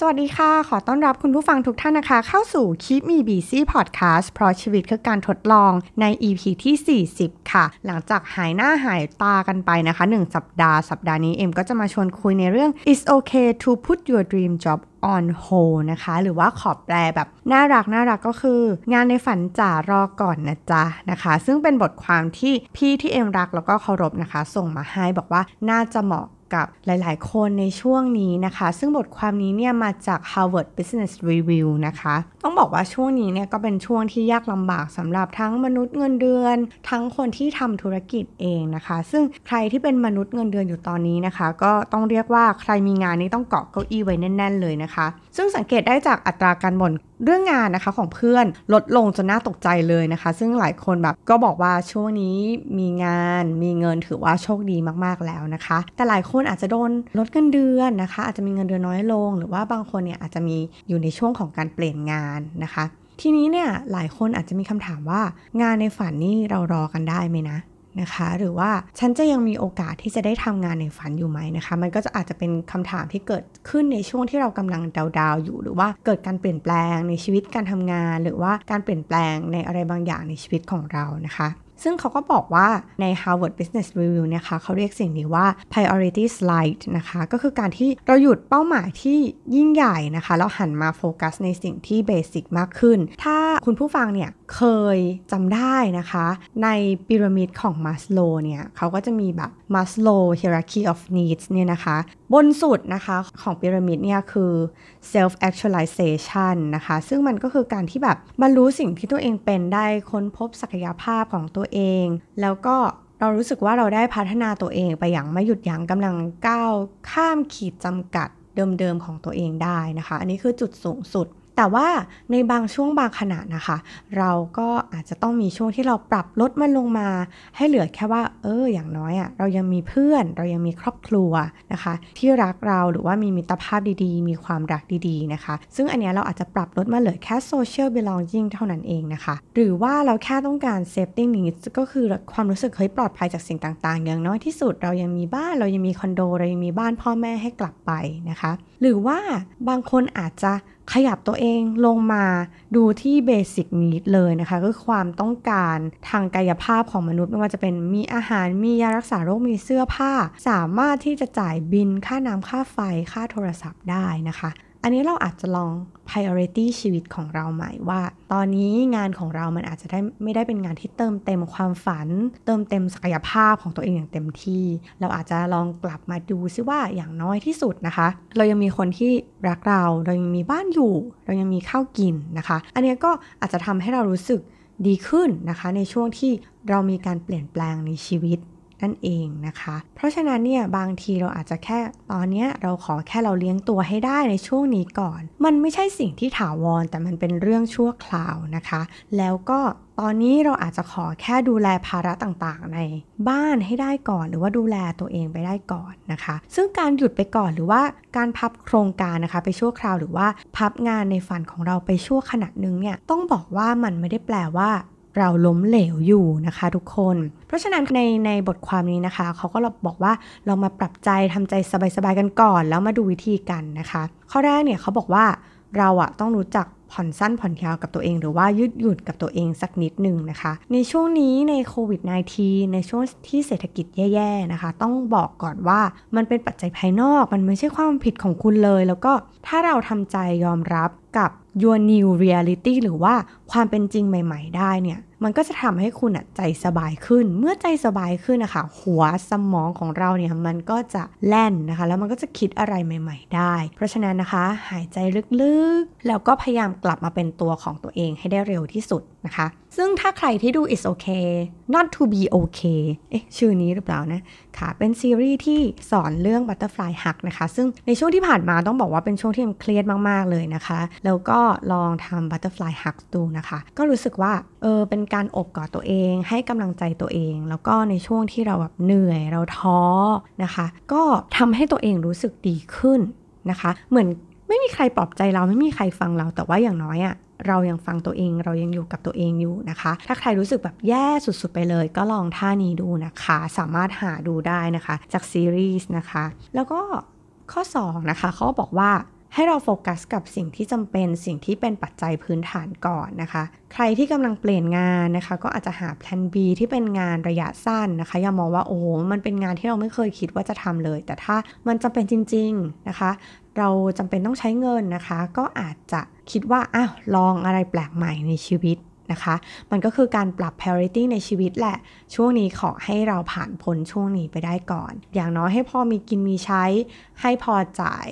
สวัสดีค่ะ ขอต้อนรับคุณผู้ฟังทุกท่านนะคะ เข้าสู่ Keep Me Busy Podcast เพราะชีวิตคือการทดลองใน EP ที่ 40 ค่ะ หลังจากหายหน้าหายตากันไปนะคะ 1 สัปดาห์ สัปดาห์นี้เอ็มก็จะมาชวนคุยในเรื่อง It's okay to put your dream job on hold นะคะ หรือว่าขอบแปลแบบน่ารักน่ารักก็คือ งานในฝันจ๋ารอก่อนนะจ๊ะนะคะ ซึ่งเป็นบทความที่พี่ที่เอ็มรักแล้วก็เคารพนะคะ ส่งมาให้บอกว่าน่าจะเหมาะ กับหลายๆ คนในช่วงนี้นะคะ ซึ่งบทความนี้เนี่ยมาจาก Harvard Business Review นะคะ ต้องบอกว่าช่วงนี้เนี่ยก็เป็นช่วงที่ยากลำบากสำหรับทั้งมนุษย์เงินเดือน ทั้งคนที่ทำธุรกิจเองนะคะ ซึ่งใครที่เป็นมนุษย์เงินเดือนอยู่ตอนนี้นะคะ ก็ต้องเรียกว่าใครมีงานนี้ต้องเกาะเก้าอี้ไว้แน่น ๆ เลยนะคะ ซึ่งสังเกตได้จากอัตราการบ่นเรื่องงานนะคะของเพื่อนลดลงจนน่าตกใจเลยนะคะ ซึ่งหลายคนแบบก็บอกว่าช่วงนี้มีงานมีเงินถือว่าโชคดีมากๆแล้วนะคะ แต่หลายคนอาจจะโดนลดเงินเดือนนะคะ อาจจะมีเงินเดือนน้อยลง หรือว่าบางคนเนี่ยอาจจะมีอยู่ในช่วงของการเปลี่ยนงานนะคะ ทีนี้เนี่ยหลายคนอาจจะมีคำถามว่างานในฝันนี่เรารอกันได้ไหมนะ นะคะ หรือว่าฉันจะยังมีโอกาสที่จะได้ทำงานในฝันอยู่ไหมนะคะ มันก็จะอาจจะเป็นคำถามที่เกิดขึ้นในช่วงที่เรากำลังดาวๆอยู่ หรือว่าเกิดการเปลี่ยนแปลงในชีวิตการทำงาน หรือว่าการเปลี่ยนแปลงในอะไรบางอย่างในชีวิตของเรานะคะ ซึ่งเขาก็บอกว่าใน Harvard Business Review นะคะเขาเรียกสิ่งนี้ว่า priority slide นะคะ ก็คือการที่เราหยุดเป้าหมายที่ยิ่งใหญ่นะคะ แล้วหันมาโฟกัสในสิ่งที่เบสิกมากขึ้น ถ้าคุณผู้ฟังเนี่ยเคยจำได้นะคะ ในพีระมิดของมัสโลเนี่ยเขาก็จะมีแบบมัสโล hierarchy of needs เนี่ยนะคะ บนสุดนะคะของพีระมิดเนี่ยคือ self actualization นะคะ ซึ่งมันก็คือการที่แบบบรรลุสิ่งที่ตัวเองเป็นได้ค้นพบศักยภาพของตัวเอง แล้วก็เรารู้สึกว่าเราได้พัฒนาตัวเองไปอย่างไม่หยุดยั้งกำลังก้าวข้ามขีดจำกัดเดิมๆของตัวเองได้นะคะ อันนี้คือจุดสูงสุด แต่ว่าในบางช่วงบางขณะนะคะ เราก็อาจจะต้องมีช่วงที่เราปรับลดมันลงมา ให้เหลือแค่ว่า เออ อย่างน้อยอะ่ะเรายังมีเพื่อน เรายังมีครอบครัวนะคะ ที่รักเราหรือว่ามีมิตรภาพดีๆ มีความรักดีๆนะคะ ซึ่งอันนี้เราอาจจะปรับลดมาเหลือแค่ social belonging เท่านั้นเองนะคะ หรือว่าเราแค่ต้องการ safety needs ก็คือความรู้สึกเฮ้ยปลอดภัยจากสิ่งต่างๆ อย่างน้อยที่สุดเรายังมีบ้านเรายังมีคอนโดเรายังมีบ้านพ่อแม่ให้กลับไปนะคะ หรือว่าบางคนอาจจะ ขยับตัวเองลงมาดูที่เบสิกนิดเลยนะคะก็คือความต้องการทางกายภาพของมนุษย์ไม่ว่าจะเป็นมีอาหารมียารักษาโรคมีเสื้อผ้า สามารถที่จะจ่ายบินค่าน้ำค่าไฟค่าโทรศัพท์ได้นะคะ อันนี้เราอาจจะลอง priority ชีวิตของเราใหม่ว่า ตอนนี้งานของเรามันอาจจะได้ไม่ได้เป็นงานที่เติมเต็มความฝัน เติมเต็มศักยภาพของตัวเองอย่างเต็มที่ เราอาจจะลองกลับมาดูซิว่าอย่างน้อยที่สุดนะคะ เรายังมีคนที่รักเราเรายังมีบ้านอยู่ เรายังมีข้าวกินนะคะ อันนี้ก็อาจจะทำให้เรารู้สึกดีขึ้นนะคะ ในช่วงที่เรามีการเปลี่ยนแปลงในชีวิต นั่นเองนะคะ เพราะฉะนั้นเนี่ยบางทีเราอาจจะแค่ตอนนี้เราขอแค่เราเลี้ยงตัวให้ได้ในช่วงนี้ก่อน มันไม่ใช่สิ่งที่ถาวร แต่มันเป็นเรื่องชั่วคราวนะคะ แล้วก็ตอนนี้เราอาจจะขอแค่ดูแลภาระต่างๆ ในบ้านให้ได้ก่อน หรือว่าดูแลตัวเองไปได้ก่อนนะคะ ซึ่งการหยุดไปก่อนหรือว่าการพับโครงการนะคะ ไปชั่วคราวหรือว่าพับงานในฝันของเราไปชั่วขณะหนึ่งเนี่ยต้องบอกว่ามันไม่ได้แปลว่า เราล้มเหลวอยู่นะคะทุกคน เพราะฉะนั้นในในบทความนี้นะคะ เขาก็บอกว่าเรามาปรับใจทำใจสบายๆกันก่อน แล้วมาดูวิธีกันนะคะ ข้อแรกเนี่ยเขาบอกว่าเราอะต้องรู้จักผ่อนสั้นผ่อนยาวกับตัวเอง หรือว่ายืดหยุ่นกับตัวเองสักนิดหนึ่งนะคะ ในช่วงนี้ในโควิด -19 ในช่วงที่เศรษฐกิจแย่ๆนะคะ ต้องบอกก่อนว่ามันเป็นปัจจัยภายนอก มันไม่ใช่ความผิดของคุณเลย แล้วก็ถ้าเราทำใจยอมรับกับ your new reality หรือว่าความเป็นจริงใหม่ ๆ ได้เนี่ย มันก็จะทำให้คุณอะใจสบายขึ้น เมื่อใจสบายขึ้นนะคะ หัวสมองของเราเนี่ยมันก็จะแล่นนะคะ แล้วมันก็จะคิดอะไรใหม่ ๆ ได้ เพราะฉะนั้นนะคะ หายใจลึกๆ แล้วก็พยายามกลับมาเป็นตัวของตัวเองให้ได้เร็วที่สุดนะคะ ซึ่งถ้าใครที่ดู is okay not to be okay เอ๊ะชื่อนี้หรือเปล่านะ ค่ะ เป็นซีรีส์ที่สอนเรื่อง butterfly hug นะคะ ซึ่งในช่วงที่ผ่านมาต้องบอกว่าเป็นช่วงที่มันเครียดมาก ๆ เลยนะคะ แล้วก็ลองทำ butterfly hug ดูนะคะ ก็รู้สึกว่า เออ เป็นการอบกอดตัวเอง ให้กำลังใจตัวเอง แล้วก็ในช่วงที่เราแบบเหนื่อย เราท้อนะคะ ก็ทำให้ตัวเองรู้สึกดีขึ้นนะคะ เหมือนไม่มีใครปลอบใจเราไม่มีใครฟังเราแต่ว่าอย่างน้อยอะ เรายังฟังตัวเอง เรายังอยู่กับตัวเองอยู่นะคะ ถ้าใครรู้สึกแบบแย่สุดๆไปเลย ก็ลองท่านี้ดูนะคะ สามารถหาดูได้นะคะ จากซีรีส์นะคะ แล้วก็ข้อ 2 นะคะเขาบอกว่าให้เราโฟกัสกับสิ่งที่จำเป็นสิ่งที่เป็นปัจจัยพื้นฐานก่อนนะคะ ใครที่กำลังเปลี่ยนงานนะคะ ก็อาจจะหาแผน B ที่เป็นงานระยะสั้นนะคะ อย่ามองว่าโอ้โหมันเป็นงานที่เราไม่เคยคิดว่าจะทำเลย แต่ถ้ามันจำเป็นจริง ๆนะคะ เราจำเป็นต้องใช้เงินนะคะ ก็อาจจะ คิดว่าอ้าวลองอะไรแปลกใหม่ในชีวิตนะคะ มันก็คือการปรับ priority ในชีวิตแหละ ช่วงนี้ขอให้เราผ่านพ้นช่วงนี้ไปได้ก่อน อย่างน้อยให้พอมีกินมีใช้ ให้พอจ่าย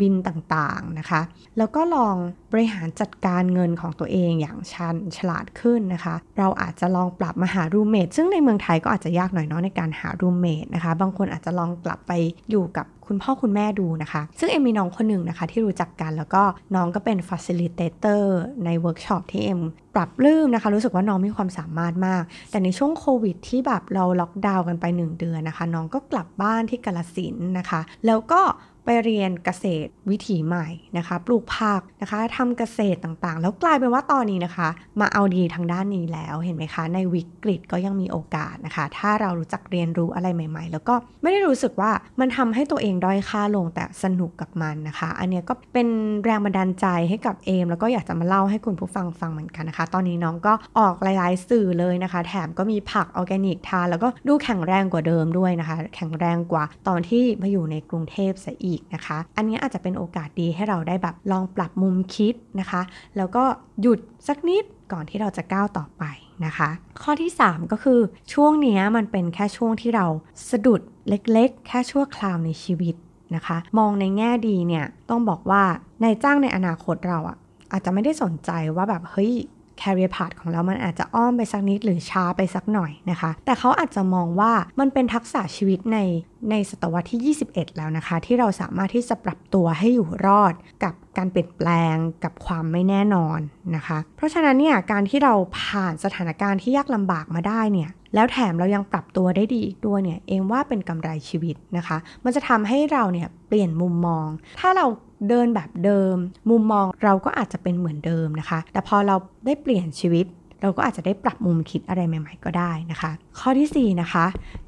บินต่างๆนะคะ แล้วก็ลองบริหารจัดการเงินของตัวเองอย่างชันฉลาดขึ้นนะคะ เราอาจจะลองปรับมาหารูเมทซึ่งในเมืองไทยก็อาจจะยากหน่อยเนาะในการหารูเมทนะคะ บางคนอาจจะลองกลับไปอยู่กับคุณพ่อคุณแม่ดูนะคะ ซึ่งเอ็มมีน้องคนหนึ่งนะคะ ที่รู้จักกันแล้วก็น้องก็เป็น facilitator ในเวิร์กช็อปที่เอ็มปลาบปลื้มนะคะ รู้สึกว่าน้องมีความสามารถมาก แต่ในช่วงโควิดที่แบบเราล็อกดาวน์กันไป 1 เดือนนะคะ น้องก็กลับบ้านที่กาฬสินธุ์นะคะ แล้วก็ ไปเรียนเกษตรวิถีใหม่นะคะ ปลูกผักนะคะทำเกษตรต่างๆ แล้วกลายเป็นว่าตอนนี้นะคะ มาเอาดีทางด้านนี้แล้วเห็นไหมคะ ในวิกฤตก็ยังมีโอกาสนะคะ ถ้าเรารู้จักเรียนรู้อะไรใหม่ ๆ แล้วก็ไม่ได้รู้สึกว่ามันทำให้ตัวเองด้อยค่าลงแต่สนุกกับมันนะคะ อันนี้ก็เป็นแรงบันดาลใจให้กับเอมแล้วก็อยากจะมาเล่าให้คุณผู้ฟังฟังเหมือนกันนะคะ ตอนนี้น้องก็ออกหลายๆสื่อเลยนะคะ แถมก็มีผักออร์แกนิกทานแล้วก็ดูแข็งแรงกว่าเดิมด้วยนะคะ แข็งแรงกว่าตอนที่มาอยู่ในกรุงเทพซะอีกนะคะ อันนี้อาจจะเป็นโอกาสดีให้เราได้แบบลองปรับมุมคิดนะคะ แล้วก็หยุดสักนิดก่อนที่เราจะก้าวต่อไปนะคะ ข้อที่ 3 ก็คือช่วงนี้มันเป็นแค่ช่วงที่เราสะดุดเล็กๆ แค่ชั่วคราวในชีวิตนะคะ มองในแง่ดีเนี่ยต้องบอกว่านายจ้างในอนาคตเราอะอาจจะไม่ได้สนใจว่าแบบเฮ้ย career path ของเรา มันอาจจะอ้อมไปสักนิดหรือช้าไปสักหน่อยนะคะ แต่เขาอาจจะมองว่ามันเป็นทักษะชีวิตในในศตวรรษที่ 21 แล้วนะคะ ที่เราสามารถที่จะปรับตัวให้อยู่รอดกับการเปลี่ยนแปลงกับความไม่แน่นอนนะคะ เพราะฉะนั้นเนี่ยการที่เราผ่านสถานการณ์ที่ยากลำบากมาได้เนี่ยแล้วแถมเรายังปรับตัวได้ดีอีกด้วยเนี่ยเองว่าเป็นกำไรชีวิตนะคะ มันจะทำให้เราเนี่ยเปลี่ยนมุมมอง ถ้าเรา เดินแบบเดิม มุมมองเราก็อาจจะเป็นเหมือนเดิมนะคะ แต่พอเราได้เปลี่ยนชีวิต เราก็อาจจะได้ปรับมุมคิดอะไรใหม่ ๆ ก็ได้นะคะ ข้อที่4นะคะ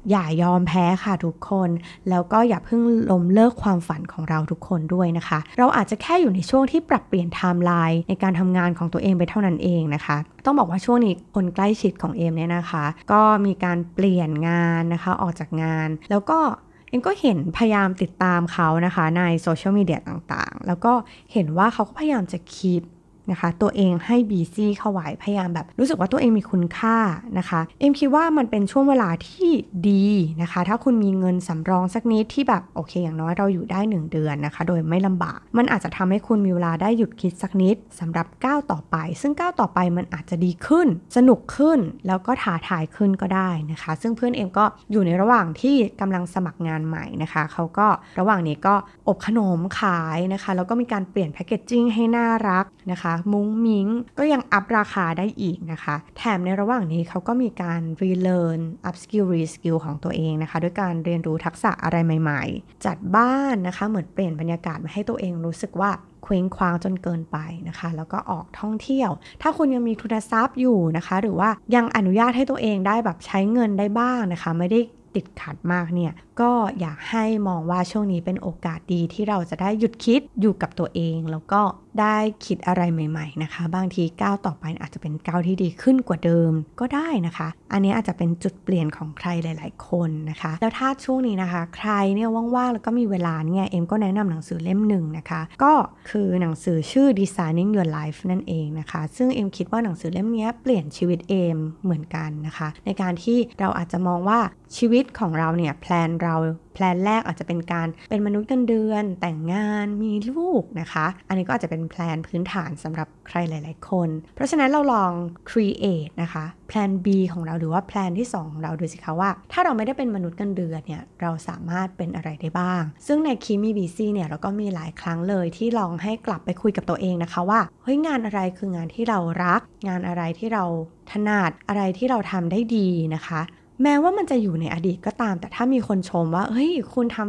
อย่ายอมแพ้ค่ะทุกคน แล้วก็อย่าเพิ่งล้มเลิกความฝันของเราทุกคนด้วยนะคะ เราอาจจะแค่อยู่ในช่วงที่ปรับเปลี่ยนไทม์ไลน์ในการทำงานของตัวเองไปเท่านั้นเองนะคะ ต้องบอกว่าช่วงนี้คนใกล้ชิดของเอ็มเนี่ยนะคะ ก็มีการเปลี่ยนงานนะคะออกจากงาน แล้วก็ เอ็มก็เห็นพยายามติดตามเขานะคะในโซเชียลมีเดียต่างๆ แล้วก็เห็นว่าเขาก็พยายามจะ keep นะคะ ตัวเองให้ busy เข้าไว้พยายามแบบ รู้สึกว่าตัวเองมีคุณค่านะคะ เอ็มคิดว่ามันเป็นช่วงเวลาที่ดีนะคะ ถ้าคุณมีเงินสำรองสักนิดที่แบบโอเค อย่างน้อยเราอยู่ได้ 1 เดือนนะคะ โดยไม่ลำบาก มันอาจจะทำให้คุณมีเวลาได้หยุดคิดสักนิดสำหรับก้าวต่อไป ซึ่งก้าวต่อไปมันอาจจะดีขึ้น สนุกขึ้นแล้วก็ท้าทายขึ้นก็ได้นะคะ ซึ่งเพื่อนเอ็มก็อยู่ในระหว่างที่กำลังสมัครงานใหม่นะคะเขาก็ระหว่างนี้ก็อบขนมขายนะคะแล้วก็มีการเปลี่ยน packaging ให้น่ารักนะคะมุ้งมิ้ง ก็ยัง up ราคาได้อีกนะคะ แถมในระหว่างนี้เขาก็มีการ relearn up skill re skill ของตัวเองนะคะ ด้วยการเรียนรู้ทักษะอะไรใหม่ ๆ จัดบ้านนะคะ เหมือนเปลี่ยนบรรยากาศมาให้ตัวเองรู้สึกว่าเคว้งคว้างจนเกินไปนะคะ แล้วก็ออกท่องเที่ยว ถ้าคุณยังมีทุนทรัพย์อยู่นะคะ หรือว่ายังอนุญาตให้ตัวเองได้แบบใช้เงินได้บ้างนะคะ ไม่ได้ติดขัดมากเนี่ย ก็อยากให้มองว่าช่วงนี้เป็นโอกาสดีที่เราจะได้หยุดคิดอยู่กับตัวเอง แล้วก็ได้คิดอะไรใหม่ ๆ นะคะ บางทีก้าวต่อไปอาจจะเป็นก้าวที่ดีขึ้นกว่าเดิมก็ได้นะคะ อันนี้อาจจะเป็นจุดเปลี่ยนของใครหลาย ๆ คนนะคะ แล้วถ้าช่วงนี้นะคะ ใครเนี่ยว่างๆแล้วก็มีเวลาเนี่ยเอ็มก็แนะนำหนังสือเล่มหนึ่งนะคะ ก็คือหนังสือชื่อ Designing Your Life นั่นเองนะคะ ซึ่งเอ็มคิดว่าหนังสือเล่มนี้เปลี่ยนชีวิตเอ็มเหมือนกันนะคะ ในการที่เราอาจจะมองว่าชีวิตของเราเนี่ย plan เรา plan แรกอาจจะเป็นการเป็นมนุษย์เงินเดือน แต่งงานมีลูกนะคะ อันนี้ก็อาจจะเป็น plan พื้นฐานสำหรับใครหลาย ๆ คน เพราะฉะนั้นเราลอง create นะคะแพลน B ของเราหรือว่าแพลนที่ 2 ของเราดูสิคะว่า ถ้าเราไม่ได้เป็นมนุษย์เงินเดือนเนี่ยเราสามารถเป็นอะไรได้บ้าง ซึ่งในคีมีบีซีเนี่ยเราก็มีหลายครั้งเลยที่ลองให้กลับไปคุยกับตัวเองนะคะว่าเฮ้ยงานอะไรคืองานที่เรารัก งานอะไรที่เราถนัดอะไรที่เราทำได้ดีนะคะ แม้ว่ามันจะอยู่ในอดีตก็ตาม แต่ถ้ามีคนชมว่า เฮ้ย คุณท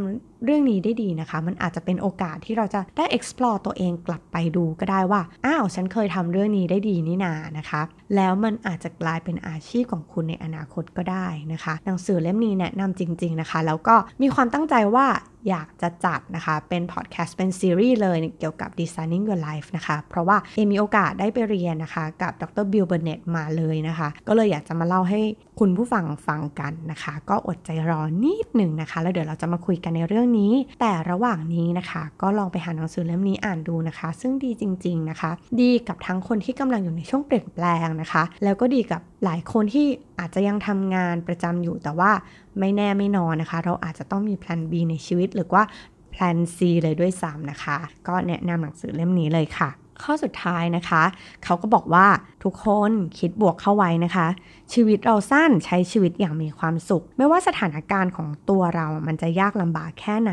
เรื่องนี้ได้ดีนะคะ มันอาจจะเป็นโอกาสที่เราจะได้ explore ตัวเองกลับไปดูก็ได้ว่า อ้าว ฉันเคยทำเรื่องนี้ได้ดีนี่นานะคะ แล้วมันอาจจะกลายเป็นอาชีพของคุณในอนาคตก็ได้นะคะ หนังสือเล่มนี้แนะนำจริง ๆนะคะ แล้วก็มีความตั้งใจว่าอยากจะจัดนะคะ เป็นพอดแคสต์เป็นซีรีส์เลยเกี่ยวกับ Designing Your Life นะคะ เพราะว่าเอ็มมีโอกาสได้ไปเรียนนะคะ กับดร. Bill Burnett มาเลยนะคะ ก็เลยอยากจะมาเล่าให้คุณผู้ฟังฟังกันนะคะ ก็อดใจรอนิดหนึ่งนะคะ แล้วเดี๋ยวเราจะมาคุยกันในเรื่องนี้ แต่ระหว่างนี้นะคะ ก็ลองไปหาหนังสือเล่มนี้อ่านดูนะคะ ซึ่งดีจริง ๆนะคะ ดีกับทั้งคนที่กำลังอยู่ในช่วงเปลี่ยนแปลงนะคะ แล้วก็ดีกับหลายคนที่อาจจะยังทำงานประจำอยู่แต่ว่าไม่แน่ไม่นอนนะคะ เราอาจจะต้องมีแผน B ในชีวิตหรือว่าแผน C เลยด้วยซ้ำนะคะ ก็แนะนำหนังสือเล่มนี้เลยค่ะ ข้อสุดท้ายนะคะ เขาก็บอกว่า ทุกคนคิดบวกเข้าไว้นะคะ ชีวิตเราสั้นใช้ชีวิตอย่างมีความสุข ไม่ว่าสถานการณ์ของตัวเรามันจะยากลำบากแค่ไหน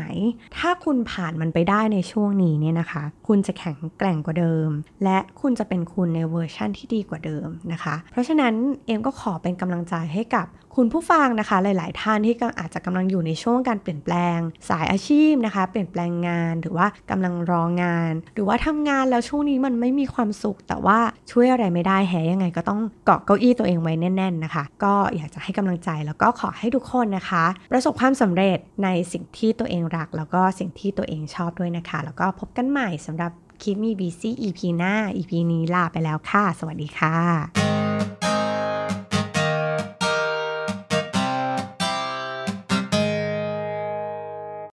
ถ้าคุณผ่านมันไปได้ในช่วงนี้เนี่ยนะคะ คุณจะแข็งแกร่งกว่าเดิม และคุณจะเป็นคุณในเวอร์ชั่นที่ดีกว่าเดิมนะคะ เพราะฉะนั้นเอ็มก็ขอเป็นกำลังใจให้กับคุณผู้ฟังนะคะ หลาย ๆ ท่านที่อาจจะกำลังอยู่ในช่วงการเปลี่ยนแปลง สายอาชีพนะคะ เปลี่ยนแปลงงานหรือว่ากำลังรองาน หรือว่าทำงานแล้วช่วงนี้มันไม่มีความสุข แต่ว่าช่วยอะไรไม่ได้แฮยังไงก็ต้องเกาะเก้าอี้ตัวเองไว้แน่น ๆนะคะ ก็อยากจะให้กำลังใจแล้วก็ขอให้ทุกคนนะคะ ประสบความสำเร็จในสิ่งที่ตัวเองรัก แล้วก็สิ่งที่ตัวเองชอบด้วยนะคะ แล้วก็พบกันใหม่สำหรับคิมมีบีซี EP หน้า EP นี้ลาไปแล้วค่ะ สวัสดีค่ะ